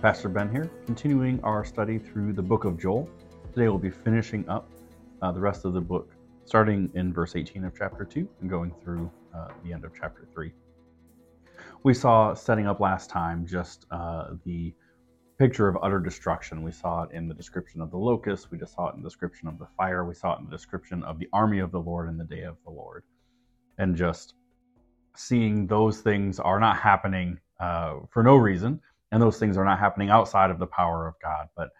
Pastor Ben here, continuing our study through the book of Joel. Today we'll be finishing up uh, the rest of the book, starting in verse 18 of chapter 2 and going through uh, the end of chapter 3. We saw, setting up last time, just uh, the picture of utter destruction. We saw it in the description of the locust, we just saw it in the description of the fire, we saw it in the description of the army of the Lord in the day of the Lord. And just seeing those things are not happening uh, for no reason and those things are not happening outside of the power of God, but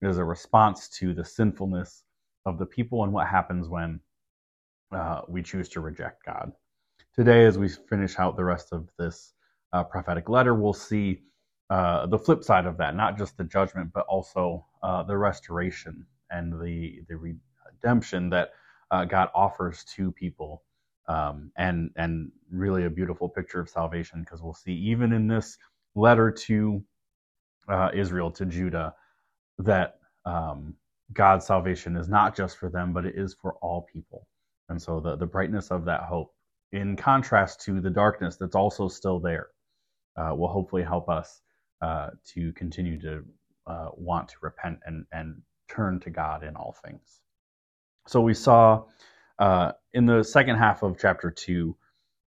it is a response to the sinfulness of the people and what happens when uh, we choose to reject God. Today, as we finish out the rest of this uh, prophetic letter, we'll see uh, the flip side of that, not just the judgment, but also uh, the restoration and the, the redemption that uh, God offers to people. Um, and and really a beautiful picture of salvation because we'll see even in this letter to uh, Israel, to Judah, that um, God's salvation is not just for them, but it is for all people. And so the, the brightness of that hope, in contrast to the darkness that's also still there, uh, will hopefully help us uh, to continue to uh, want to repent and, and turn to God in all things. So we saw uh, in the second half of chapter 2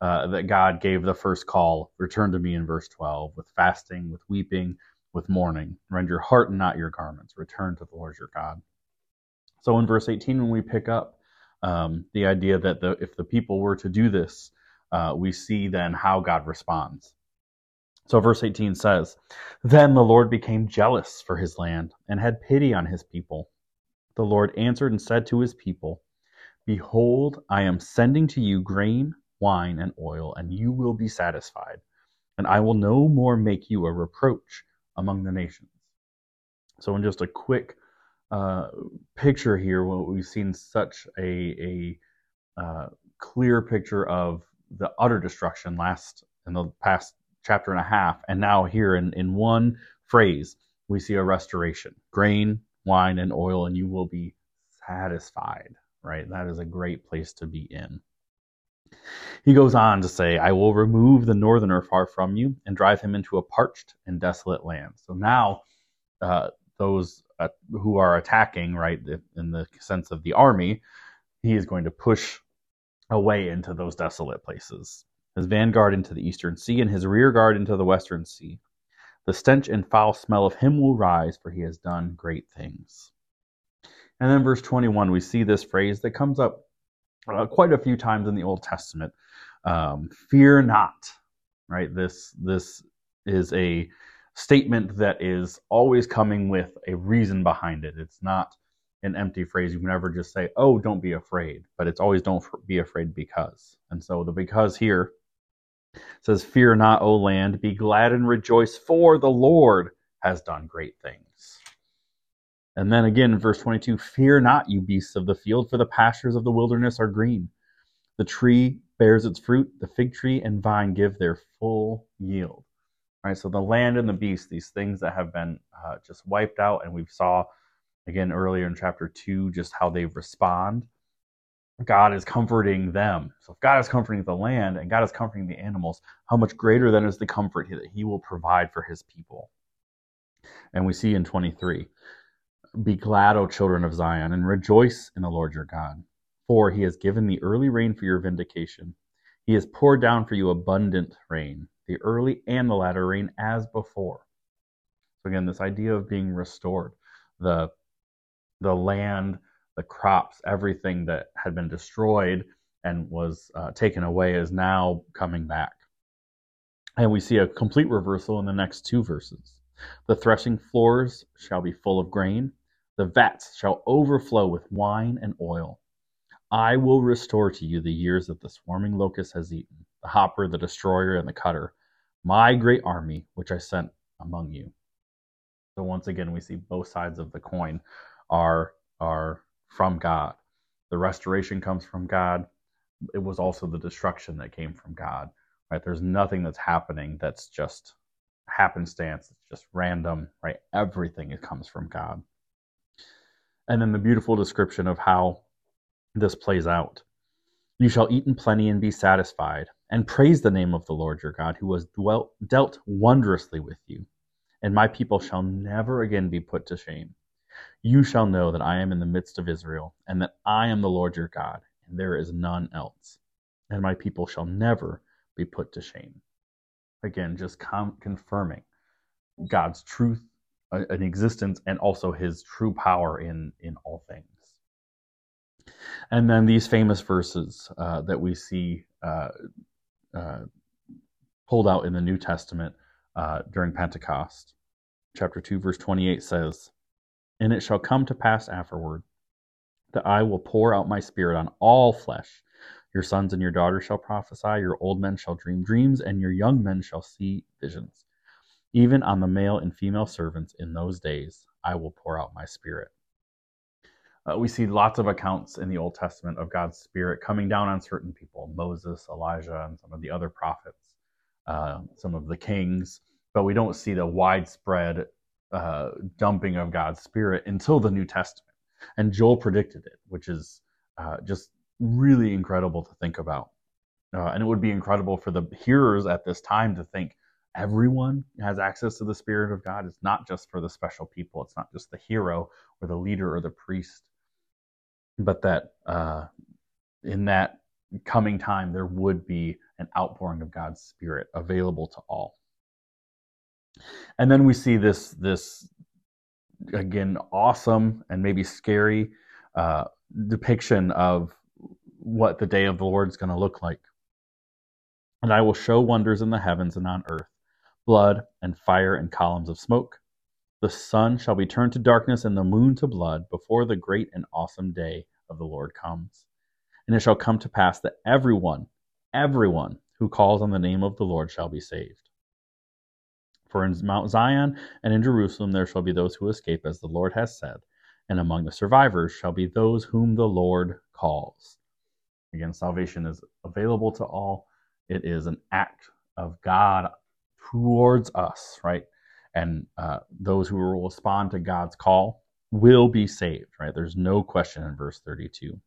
uh, that God gave the first call, return to me in verse 12, with fasting, with weeping, with mourning. Rend your heart and not your garments. Return to the Lord your God. So in verse 18, when we pick up um, the idea that the, if the people were to do this, uh, we see then how God responds. So verse 18 says, Then the Lord became jealous for his land and had pity on his people. The Lord answered and said to his people, Behold, I am sending to you grain wine, and oil, and you will be satisfied. And I will no more make you a reproach among the nations. So, in just a quick uh, picture here, we've seen such a, a uh, clear picture of the utter destruction last in the past chapter and a half, and now here in, in one phrase, we see a restoration grain, wine, and oil, and you will be satisfied, right? That is a great place to be in. He goes on to say, I will remove the northerner far from you and drive him into a parched and desolate land. So now, uh, those uh, who are attacking, right, in the sense of the army, he is going to push away into those desolate places. His vanguard into the eastern sea and his rear guard into the western sea. The stench and foul smell of him will rise, for he has done great things. And then, verse 21, we see this phrase that comes up uh, quite a few times in the Old Testament. Um, Fear not, right? This this is a statement that is always coming with a reason behind it. It's not an empty phrase. You can never just say, "Oh, don't be afraid," but it's always "Don't be afraid because." And so the because here says, "Fear not, O land; be glad and rejoice, for the Lord has done great things." And then again verse 22 Fear not, you beasts of the field, for the pastures of the wilderness are green. The tree bears its fruit, the fig tree and vine give their full yield. Right, so the land and the beast, these things that have been uh, just wiped out, and we saw again earlier in chapter 2 just how they respond. God is comforting them. So if God is comforting the land and God is comforting the animals, how much greater then is the comfort that he will provide for his people? And we see in 23 be glad, O children of Zion, and rejoice in the Lord your God. For he has given the early rain for your vindication. He has poured down for you abundant rain, the early and the latter rain as before. So again, this idea of being restored, the the land, the crops, everything that had been destroyed and was uh, taken away is now coming back. And we see a complete reversal in the next two verses. The threshing floors shall be full of grain, the vats shall overflow with wine and oil. I will restore to you the years that the swarming locust has eaten, the hopper, the destroyer, and the cutter, my great army which I sent among you. So once again, we see both sides of the coin are are from God. The restoration comes from God. It was also the destruction that came from God. Right? There's nothing that's happening that's just happenstance. It's just random. Right? Everything comes from God and then the beautiful description of how this plays out. You shall eat in plenty and be satisfied, and praise the name of the Lord your God, who has dwelt, dealt wondrously with you. and my people shall never again be put to shame. You shall know that I am in the midst of Israel, and that I am the Lord your God, and there is none else. And my people shall never be put to shame. Again, just com- confirming God's truth in existence and also his true power in, in all things. And then these famous verses uh, that we see uh, uh, pulled out in the New Testament uh, during Pentecost. Chapter 2, verse 28 says, And it shall come to pass afterward that I will pour out my spirit on all flesh. Your sons and your daughters shall prophesy, your old men shall dream dreams, and your young men shall see visions. Even on the male and female servants in those days, I will pour out my spirit. Uh, we see lots of accounts in the Old Testament of God's Spirit coming down on certain people Moses, Elijah, and some of the other prophets, uh, some of the kings, but we don't see the widespread uh, dumping of God's Spirit until the New Testament. And Joel predicted it, which is uh, just really incredible to think about. Uh, and it would be incredible for the hearers at this time to think everyone has access to the Spirit of God. It's not just for the special people, it's not just the hero or the leader or the priest but that uh, in that coming time there would be an outpouring of God's Spirit available to all. And then we see this this again awesome and maybe scary uh, depiction of what the day of the Lord is going to look like. And I will show wonders in the heavens and on earth, blood and fire and columns of smoke. The sun shall be turned to darkness and the moon to blood before the great and awesome day of the Lord comes. And it shall come to pass that everyone, everyone who calls on the name of the Lord shall be saved. For in Mount Zion and in Jerusalem there shall be those who escape, as the Lord has said, and among the survivors shall be those whom the Lord calls. Again, salvation is available to all. It is an act of God towards us, right? and uh, those who will respond to God's call will be saved, right? There's no question in verse 32.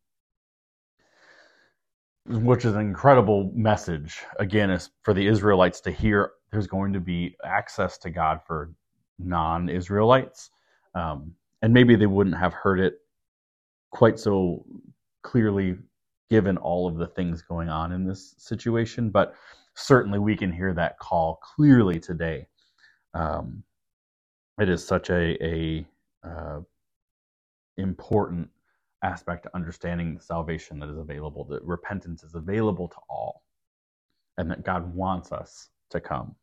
Which is an incredible message, again, is for the Israelites to hear there's going to be access to God for non Israelites. Um, and maybe they wouldn't have heard it quite so clearly given all of the things going on in this situation, but certainly we can hear that call clearly today um, it is such a, a uh, important aspect to understanding the salvation that is available, that repentance is available to all, and that God wants us to come.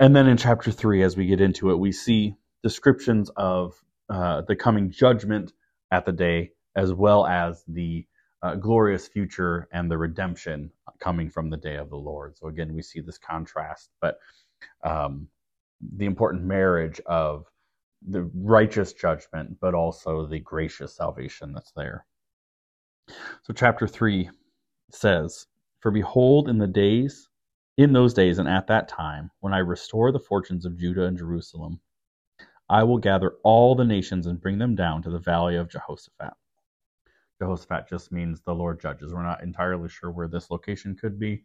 And then in chapter 3, as we get into it, we see descriptions of uh, the coming judgment at the day, as well as the uh, glorious future and the redemption coming from the day of the Lord. So again, we see this contrast, but um, the important marriage of the righteous judgment, but also the gracious salvation that's there. So, chapter 3 says, For behold, in the days, in those days and at that time, when I restore the fortunes of Judah and Jerusalem, I will gather all the nations and bring them down to the valley of Jehoshaphat. Jehoshaphat just means the Lord judges. We're not entirely sure where this location could be.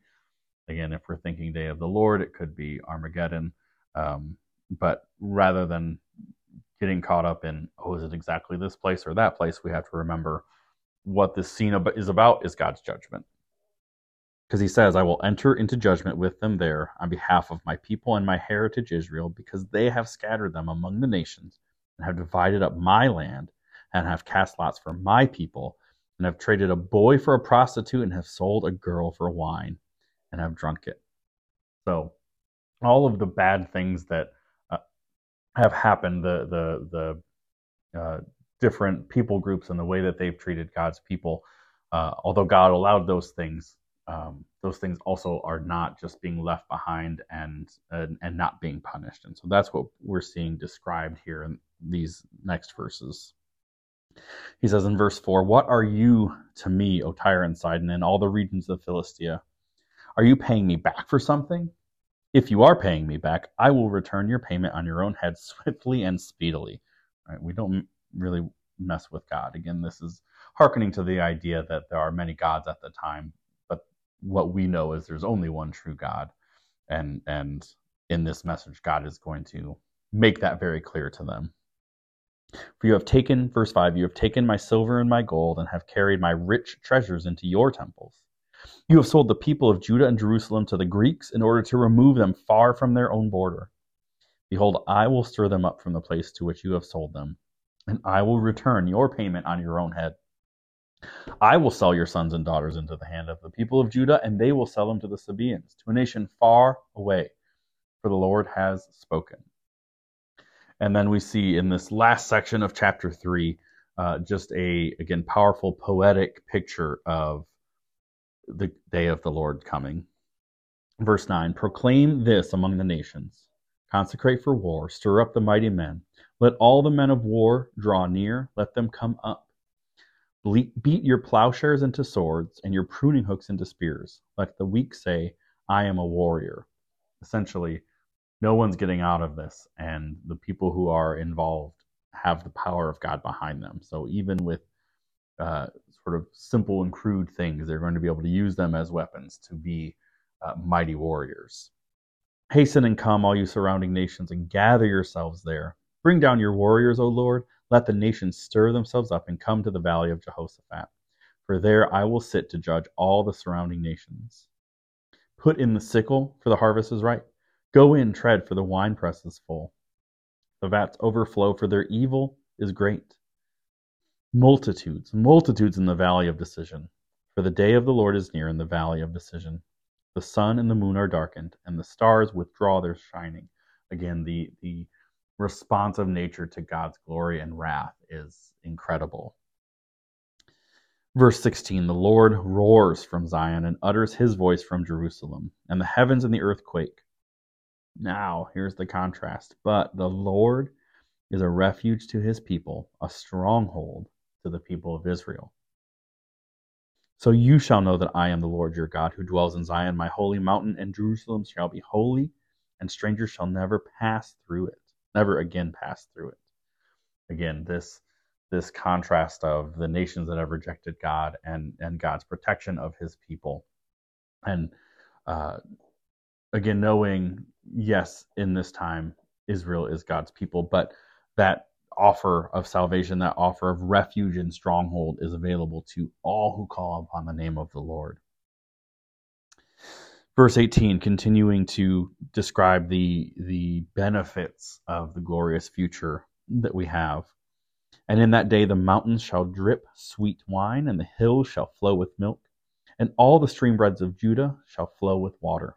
Again, if we're thinking day of the Lord, it could be Armageddon. Um, but rather than getting caught up in, oh, is it exactly this place or that place, we have to remember what this scene is about is God's judgment. Because he says, I will enter into judgment with them there on behalf of my people and my heritage Israel, because they have scattered them among the nations and have divided up my land and have cast lots for my people and have traded a boy for a prostitute and have sold a girl for wine and have drunk it. So, all of the bad things that uh, have happened, the the the uh, different people groups and the way that they've treated God's people, uh, although God allowed those things, um, those things also are not just being left behind and, and and not being punished. And so that's what we're seeing described here in these next verses. He says in verse 4, What are you to me, O Tyre and Sidon, and all the regions of Philistia? Are you paying me back for something? If you are paying me back, I will return your payment on your own head swiftly and speedily. Right? We don't really mess with God. Again, this is hearkening to the idea that there are many gods at the time, but what we know is there's only one true God, and and in this message, God is going to make that very clear to them. For you have taken, verse 5, you have taken my silver and my gold and have carried my rich treasures into your temples. You have sold the people of Judah and Jerusalem to the Greeks in order to remove them far from their own border. Behold, I will stir them up from the place to which you have sold them, and I will return your payment on your own head. I will sell your sons and daughters into the hand of the people of Judah, and they will sell them to the Sabaeans, to a nation far away, for the Lord has spoken. And then we see in this last section of chapter 3 uh, just a, again, powerful poetic picture of the day of the Lord coming. Verse 9 Proclaim this among the nations, consecrate for war, stir up the mighty men. Let all the men of war draw near, let them come up. Beat your plowshares into swords and your pruning hooks into spears. Let the weak say, I am a warrior. Essentially, no one's getting out of this, and the people who are involved have the power of God behind them. So even with uh, sort of simple and crude things, they're going to be able to use them as weapons to be uh, mighty warriors. Hasten and come, all you surrounding nations, and gather yourselves there. Bring down your warriors, O Lord. Let the nations stir themselves up and come to the valley of Jehoshaphat. For there I will sit to judge all the surrounding nations. Put in the sickle, for the harvest is ripe Go in, tread, for the winepress is full. The vats overflow, for their evil is great. Multitudes, multitudes in the valley of decision. For the day of the Lord is near in the valley of decision. The sun and the moon are darkened, and the stars withdraw their shining. Again, the, the response of nature to God's glory and wrath is incredible. Verse 16 The Lord roars from Zion and utters his voice from Jerusalem, and the heavens and the earth quake. Now, here's the contrast. But the Lord is a refuge to his people, a stronghold to the people of Israel. So you shall know that I am the Lord your God who dwells in Zion, my holy mountain, and Jerusalem shall be holy, and strangers shall never pass through it, never again pass through it. Again, this this contrast of the nations that have rejected God and and God's protection of His people, and uh, again knowing yes in this time israel is god's people but that offer of salvation that offer of refuge and stronghold is available to all who call upon the name of the lord. Verse 18 continuing to describe the the benefits of the glorious future that we have. And in that day the mountains shall drip sweet wine and the hills shall flow with milk and all the streambreds of judah shall flow with water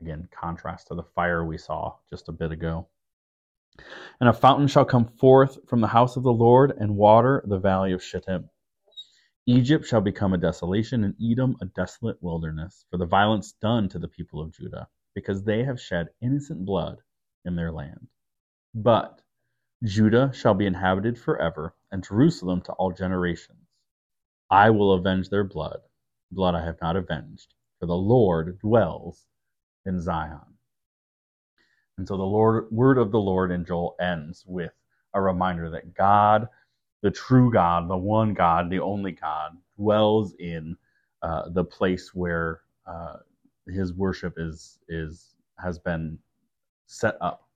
Again, contrast to the fire we saw just a bit ago. And a fountain shall come forth from the house of the Lord and water the valley of Shittim. Egypt shall become a desolation, and Edom a desolate wilderness, for the violence done to the people of Judah, because they have shed innocent blood in their land. But Judah shall be inhabited forever, and Jerusalem to all generations. I will avenge their blood, blood I have not avenged, for the Lord dwells in Zion. And so the Lord, word of the Lord in Joel ends with a reminder that God, the true God, the one God, the only God, dwells in uh, the place where uh, His worship is is has been set up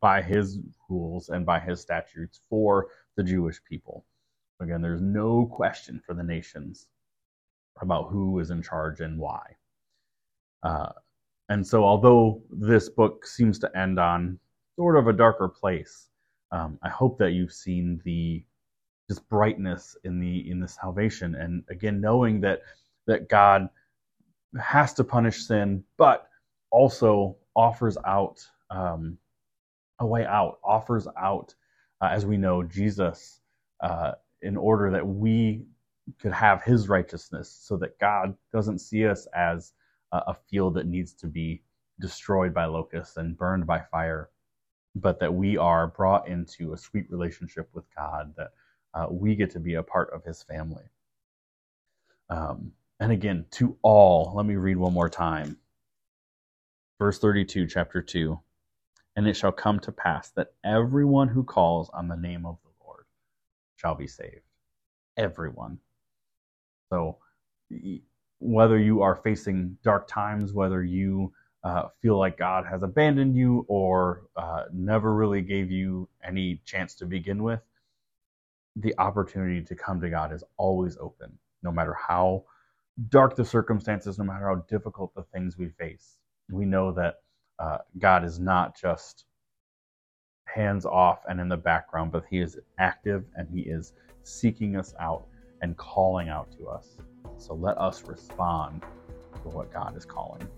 by His rules and by His statutes for the Jewish people. Again, there's no question for the nations about who is in charge and why. Uh, and so, although this book seems to end on sort of a darker place, um, I hope that you've seen the just brightness in the in the salvation, and again knowing that that God has to punish sin, but also offers out um, a way out, offers out, uh, as we know, Jesus, uh, in order that we could have His righteousness, so that God doesn't see us as a field that needs to be destroyed by locusts and burned by fire, but that we are brought into a sweet relationship with God, that uh, we get to be a part of His family. Um, and again, to all, let me read one more time. Verse 32, chapter 2. And it shall come to pass that everyone who calls on the name of the Lord shall be saved. Everyone. So, whether you are facing dark times, whether you uh, feel like God has abandoned you or uh, never really gave you any chance to begin with, the opportunity to come to God is always open, no matter how dark the circumstances, no matter how difficult the things we face. We know that uh, God is not just hands off and in the background, but He is active and He is seeking us out and calling out to us. So let us respond to what God is calling.